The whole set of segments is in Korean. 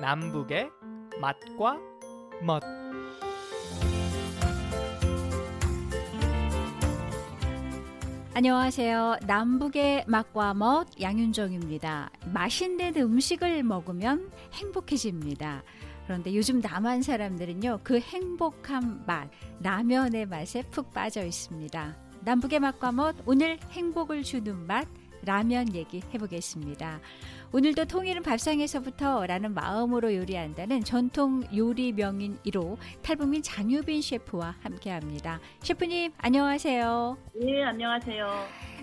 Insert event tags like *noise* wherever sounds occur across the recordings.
남북의 맛과 멋 안녕하세요. 남북의 맛과 멋 양윤정입니다. 맛있는 음식을 먹으면 행복해집니다. 그런데 요즘 남한 사람들은요, 그 행복한 맛, 라면의 맛에 푹 빠져 있습니다. 남북의 맛과 멋, 오늘 행복을 주는 맛, 라면 얘기 해보겠습니다. 오늘도 통일은 밥상에서부터 라는 마음으로 요리한다는 전통 요리 명인 1호 탈북민 장유빈 셰프와 함께 합니다. 셰프님, 안녕하세요. 네, 안녕하세요.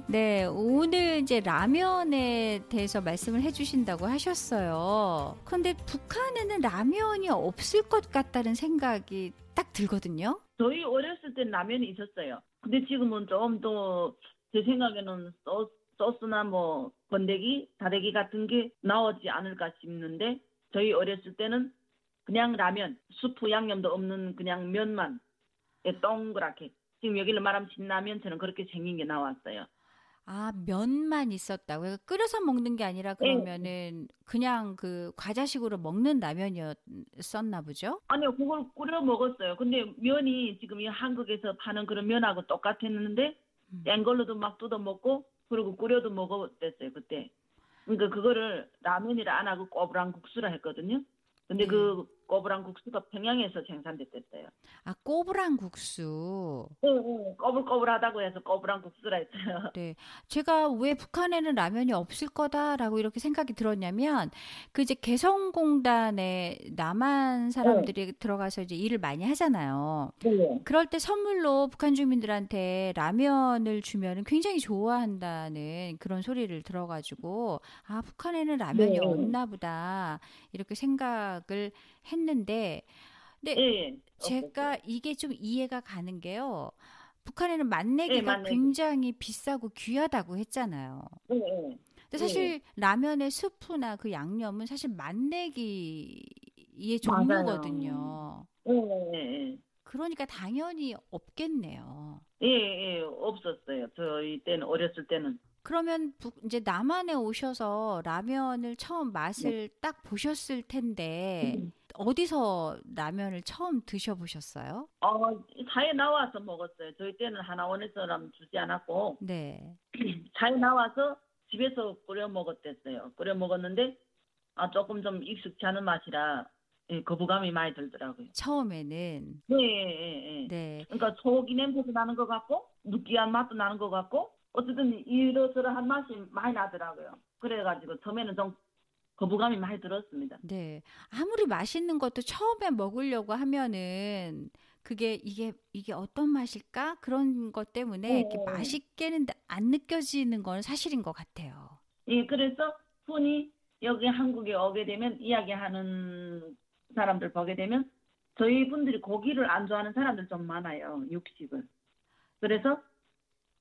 네, 오늘 이제 라면에 대해서 말씀을 해주신다고 하셨어요. 그런데 북한에는 라면이 없을 것 같다는 생각이 딱 들거든요. 저희 어렸을 땐 라면이 있었어요. 근데 지금은 좀 더 제 생각에는 소스, 소스나 뭐 건더기, 다대기 같은 게 나오지 않을까 싶는데 저희 어렸을 때는 그냥 라면, 수프 양념도 없는 그냥 면만 동그랗게 지금 여기를 말하면 신라면처럼 그렇게 생긴 게 나왔어요. 아, 면만 있었다고요? 끓여서 먹는 게 아니라 그러면은 그냥 그 과자식으로 먹는 라면이었었나 보죠? 아니요, 그걸 끓여 먹었어요. 근데 면이 지금 이 한국에서 파는 그런 면하고 똑같았는데 음. 센 걸로도 막 뜯어 먹고 그리고 끓여도 먹었댔어요 그때. 그러니까 그거를 라면이라 안 하고 꼬부랑 국수라 했거든요. 근데 네. 그 꼬부랑 국수가 평양에서 생산됐댔어요. 아, 꼬부랑 국수. 응, 응, 꼬불꼬불하다고 해서 꼬부랑 국수라 했어요. *laughs* 네. 제가 왜 북한에는 라면이 없을 거다라고 이렇게 생각이 들었냐면, 그 이제 개성공단에 남한 사람들이 들어가서 이제 일을 많이 하잖아요. 네. 그럴 때 선물로 북한 주민들한테 라면을 주면은 굉장히 좋아한다는 그런 소리를 들어가지고, 아, 북한에는 라면이 네. 없나 보다. 이렇게 생각을 했 는데, 근데 예. 제가 이게 좀 이해가 가는 게요. 북한에는 맛내기가 네, 맛내기. 굉장히 비싸고 귀하다고 했잖아요. 예, 예. 근데 사실 라면의 스프나 그 양념은 사실 맛내기의 종류거든요. 예, 예, 예. 그러니까 당연히 없겠네요. 예, 예, 없었어요. 저희 때는 어렸을 때는. 그러면 북- 이제 남한에 오셔서 라면을 처음 맛을 네. 딱 보셨을 텐데 음. 어디서 라면을 처음 드셔보셨어요? 어, 차에 나와서 먹었어요. 저희 때는 하나원에서는 주지 않았고 네. *clears throat* 차에 나와서 집에서 끓여 먹었댔어요. 끓여 먹었는데 아 조금 좀 익숙치 않은 맛이라 예, 거부감이 많이 들더라고요. 처음에는 네, 예, 예. 네. 그러니까 소고기 냄새도 나는 것 같고 느끼한 맛도 나는 것 같고 어쨌든 이러저러한 맛이 많이 나더라고요. 그래가지고 처음에는 좀 거부감이 많이 들었습니다. 네. 아무리 맛있는 것도 처음에 먹으려고 하면은 그게 이게 이게 어떤 맛일까? 그런 것 때문에 이렇게 어. 맛있게는 안 느껴지는 건 사실인 것 같아요. 예, 그래서 흔히 여기 한국에 오게 되면 이야기하는 사람들 보게 되면 저희 분들이 고기를 안 좋아하는 사람들 좀 많아요. 육식을. 그래서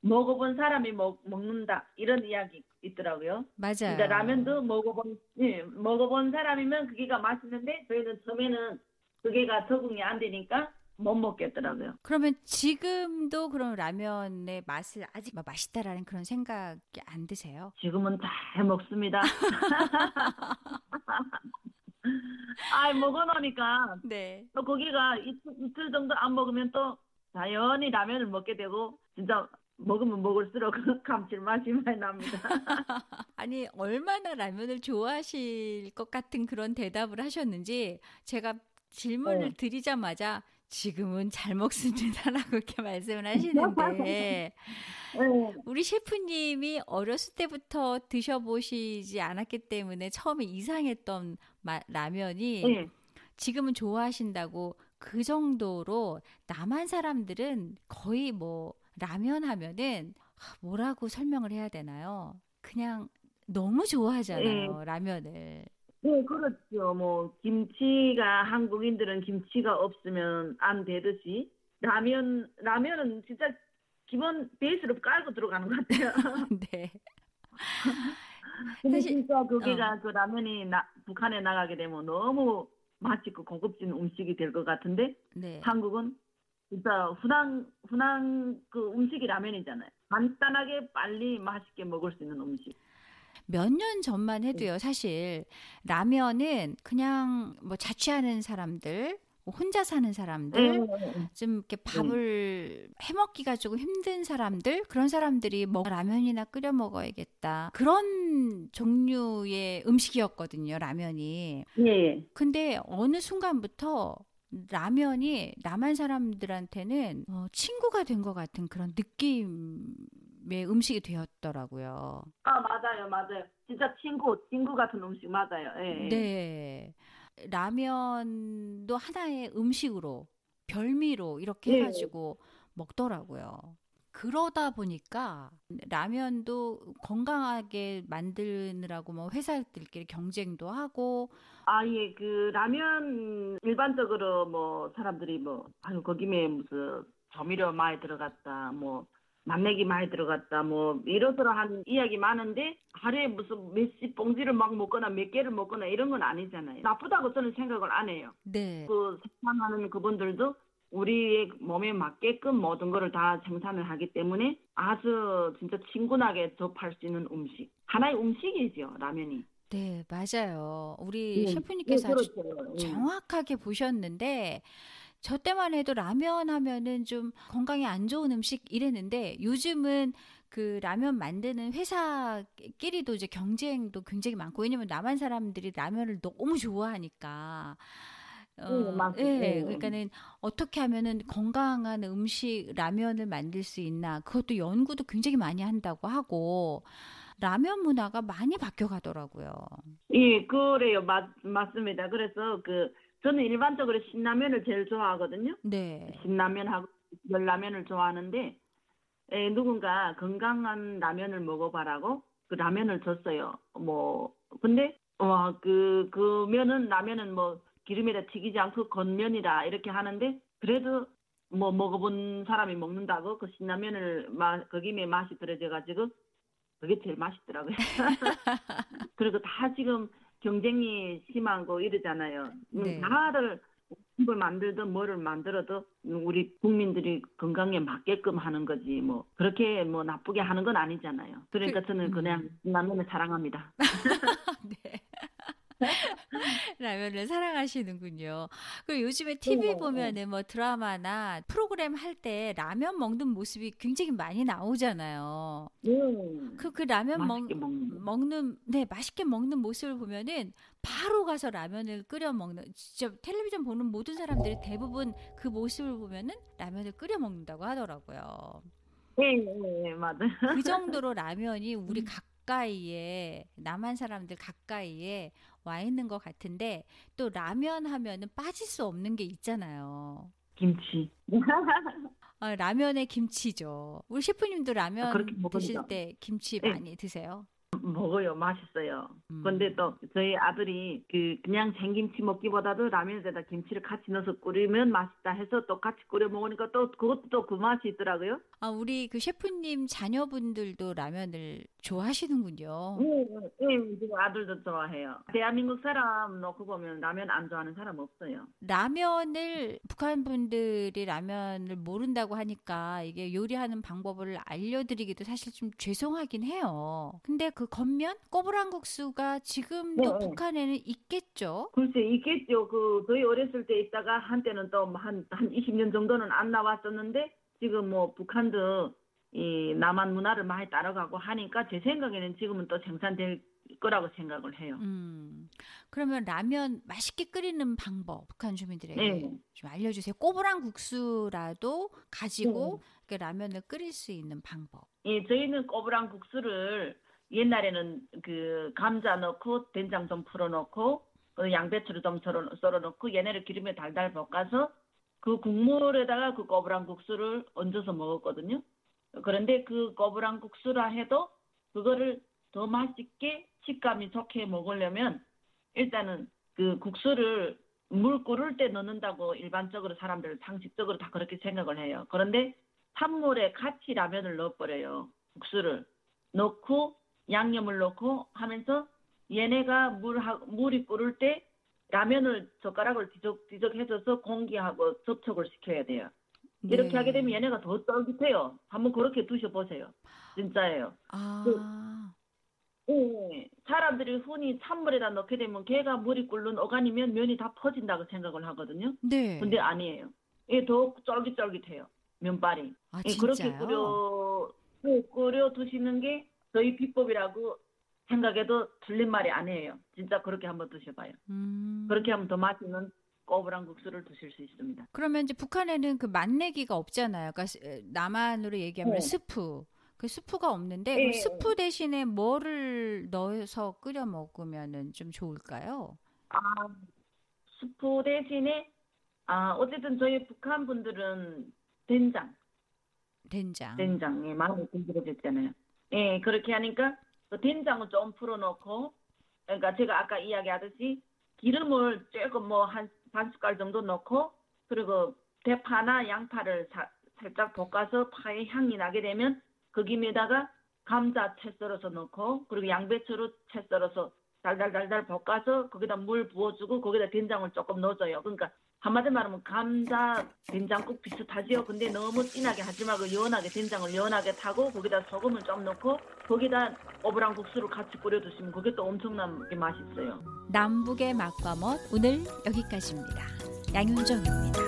먹어본 사람이 먹, 먹는다 이런 이야기 있더라고요. 맞아요. 그러니까 라면도 먹어본 예, 먹어본 사람이면 그게가 맛있는데 저희는 처음에는 그게가 적응이 안 되니까 못 먹겠더라고요. 그러면 지금도 그런 라면의 맛을 아직 막 맛있다라는 그런 생각이 안 드세요? 지금은 잘 먹습니다. *laughs* 아, 먹어놓으니까 네. 또 거기가 이틀, 이틀 정도 안 먹으면 또 자연히 라면을 먹게 되고 진짜 먹으면 먹을수록 그 *laughs* 감칠맛이 많이 납니다. *laughs* 아니, 얼마나 라면을 좋아하실 것 같은 그런 대답을 하셨는지 제가 질문을 네. 드리자마자 지금은 잘 먹습니다라고 이렇게 말씀을 하시는데 *laughs* 네. 우리 셰프님이 어렸을 때부터 드셔보시지 않았기 때문에 처음에 이상했던 마- 라면이 네. 지금은 좋아하신다고 그 정도로 남한 사람들은 거의 뭐 라면 하면은 아, 뭐라고 설명을 해야 되나요? 그냥 너무 좋아하잖아요, 라면을. 네, 그렇죠. 뭐 김치가 한국인들은 김치가 없으면 안 되듯이 라면 라면은 진짜 기본 베이스로 깔고 들어가는 것 같아요. *laughs* 네. 근데 사실- 진짜 거기가 그 라면이 나- 북한에 나가게 되면 너무 맛있고 고급진 음식이 될 것 같은데 네. 한국은 진짜 흔한 흔한 그 음식이 라면이잖아요. 간단하게 빨리 맛있게 먹을 수 있는 음식. 몇 년 전만 해도요, 사실 라면은 그냥 뭐 자취하는 사람들, 뭐 혼자 사는 사람들, 네. 좀 이렇게 밥을 해 먹기가 조금 힘든 사람들, 그런 사람들이 먹 라면이나 끓여 먹어야겠다. 그런 종류의 음식이었거든요, 라면이. 예, 예. 근데 어느 순간부터 라면이 남한 사람들한테는 어, 친구가 된 것 같은 그런 느낌의 음식이 되었더라고요. 아, 맞아요, 맞아요. 진짜 친구, 친구 같은 음식 맞아요. 예, 예. 네. 라면도 하나의 음식으로, 별미로 이렇게 네. 해가지고 먹더라고요. 그러다 보니까 라면도 건강하게 만드느라고 뭐 회사들끼리 경쟁도 하고 아, 예, 그, 라면, 일반적으로 뭐, 사람들이 뭐, 아유, 거기에 무슨 조미료 많이 들어갔다, 뭐, 맛내기 많이 들어갔다, 뭐, 이러저러한 이야기 많은데, 하루에 무슨 몇십 봉지를 막 먹거나 몇 개를 먹거나 이런 건 아니잖아요. 나쁘다고 저는 생각을 안 해요. 네. 그 생산하는 그분들도 우리의 몸에 맞게끔 모든 거를 다 생산을 하기 때문에 아주 진짜 친근하게 접할 수 있는 음식. 하나의 음식이죠, 라면이. 네, 맞아요. 우리 예, 셰프님께서 예, 아주 그렇죠. 예. 정확하게 보셨는데 저 때만 해도 라면 하면은 좀 건강에 안 좋은 음식 이랬는데 요즘은 그 라면 만드는 회사끼리도 이제 경쟁도 굉장히 많고 왜냐면 남한 사람들이 라면을 너무 좋아하니까 어, 네. 예, 네. 그러니까는 어떻게 하면은 건강한 음식 라면을 만들 수 있나 그것도 연구도 굉장히 많이 한다고 하고 라면 문화가 많이 바뀌어 가더라고요. 예, 그래요. 맞, 맞습니다. 그래서 그, 저는 일반적으로 신라면을 제일 좋아하거든요. 네. 신라면하고 열라면을 좋아하는데, 에, 누군가 건강한 라면을 먹어봐라고 그 라면을 줬어요. 뭐, 근데, 와, 그, 그 면은, 라면은 뭐, 기름에다 튀기지 않고 겉면이라 이렇게 하는데, 그래도 뭐, 먹어본 사람이 먹는다고 그 신라면을, 마, 거기에 맛이 들어져가지고, 그게 제일 맛있더라고요. *laughs* 그리고 다 지금 경쟁이 심하고 이러잖아요. 음, 네. 다들 뭘 만들든 뭐를 만들어도 우리 국민들이 건강에 맞게끔 하는 거지 뭐 그렇게 뭐 나쁘게 하는 건 아니잖아요. 그러니까 그- 저는 그냥 음. 라면을 사랑합니다. *laughs* 네. *laughs* 라면을 사랑하시는군요. 그 요즘에 TV 네, 보면은 뭐 드라마나 프로그램 할 때 라면 먹는 모습이 굉장히 많이 나오잖아요. 음, 그, 그 라면 먹, 먹는 네, 맛있게 먹는 모습을 보면은 바로 가서 라면을 끓여 먹는, 진짜 텔레비전 보는 모든 사람들이 대부분 그 모습을 보면은 라면을 끓여 먹는다고 하더라고요. 예, 예, 예, 맞아요. 그 정도로 *laughs* 라면이 우리 가까이에 남한 사람들 가까이에 와 있는 것 같은데 또 라면 하면은 빠질 수 없는 게 있잖아요. 김치. *laughs* 아, 라면에 김치죠. 우리 셰프님도 라면 아, 그렇게 먹으니까. 드실 때 김치 네. 많이 드세요? 먹어요. 맛있어요. 음. 근데 또 저희 아들이 그 그냥 생김치 먹기보다도 라면에다 김치를 같이 넣어서 끓이면 맛있다 해서 또 같이 끓여 먹으니까 또 그것도 또 그 맛이 있더라고요. 아, 우리 그 셰프님 자녀분들도 라면을 좋아하시는군요. 예, 예, 지금 아들도 좋아해요. 대한민국 사람 놓고 보면 라면 안 좋아하는 사람 없어요. 라면을 북한 분들이 라면을 모른다고 하니까 이게 요리하는 방법을 알려드리기도 사실 좀 죄송하긴 해요. 근데 그 겉면 꼬부랑 국수가 지금도 네, 네. 북한에는 있겠죠. 글쎄 있겠죠. 그 저희 어렸을 때 있다가 한때는 또 한한 20년 정도는 안 나왔었는데 지금 뭐 북한도 이 남한 문화를 많이 따라가고 하니까 제 생각에는 지금은 또 생산될 거라고 생각을 해요. 음. 그러면 라면 맛있게 끓이는 방법 북한 주민들에게 네. 좀 알려주세요. 꼬부랑 국수라도 가지고 그 라면을 끓일 수 있는 방법. 예, 저희는 꼬부랑 국수를 옛날에는 그 감자 넣고 된장 좀 풀어놓고 그 양배추를 좀 썰어, 썰어놓고 얘네를 기름에 달달 볶아서 그 국물에다가 그 꼬부랑 국수를 얹어서 먹었거든요. 그런데 그 꼬부랑 국수라 해도 그거를 더 맛있게 식감이 좋게 먹으려면 일단은 그 국수를 물 끓을 때 넣는다고 일반적으로 사람들 상식적으로 다 그렇게 생각을 해요. 그런데 찬물에 같이 라면을 넣어버려요. 국수를 넣고 양념을 넣고 하면서 얘네가 물 물이 끓을 때 라면을 젓가락을 뒤적 뒤적 해줘서 공기하고 접촉을 시켜야 돼요. 이렇게 네. 하게 되면 얘네가 더 쫄깃해요. 한번 그렇게 드셔보세요. 진짜예요. 아. 그 예, 사람들이 흔히 찬물에다 넣게 되면 걔가 물이 끓는 어간이면 면이 다 퍼진다고 생각을 하거든요. 네. 근데 아니에요. 이게 더 쫄깃쫄깃해요. 면발이. 아, 예, 그렇게? 끓여 그 끓여 두시는 게 저희 비법이라고 생각해도 틀린 말이 아니에요. 진짜 그렇게 한번 드셔봐요. 음. 그렇게 하면 더 맛있는 꼬부랑 국수를 드실 수 있습니다. 그러면 이제 북한에는 그 맛내기가 없잖아요. 그러니까 스- 남한으로 얘기하면 네. 스프. 그 스프가 없는데 예, 그 스프 대신에 뭐를 넣어서 끓여 먹으면은 좀 좋을까요? 아, 스프 대신에 아 어쨌든 저희 북한 분들은 된장, 된장. 된장에 많이 들어졌잖아요. 예, 그렇게 하니까 그 된장을 좀 풀어놓고 그러니까 제가 아까 이야기하듯이 기름을 조금 뭐 한 반 숟갈 정도 넣고 그리고 대파나 양파를 사- 살짝 볶아서 파의 향이 나게 되면 그 김에다가 감자 채 썰어서 넣고 그리고 양배추로 채 썰어서 달달달달 볶아서 거기다 물 부어주고 거기다 된장을 조금 넣어줘요. 그러니까 한마디 말하면 감자 된장국 비슷하지요. 근데 너무 진하게 하지 말고 연하게 된장을 연하게 타고 거기다 소금을 좀 넣고 거기다 어부랑 국수를 같이 끓여 드시면 그게 또 엄청나게 맛있어요. 남북의 맛과 멋 오늘 여기까지입니다. 양윤정입니다.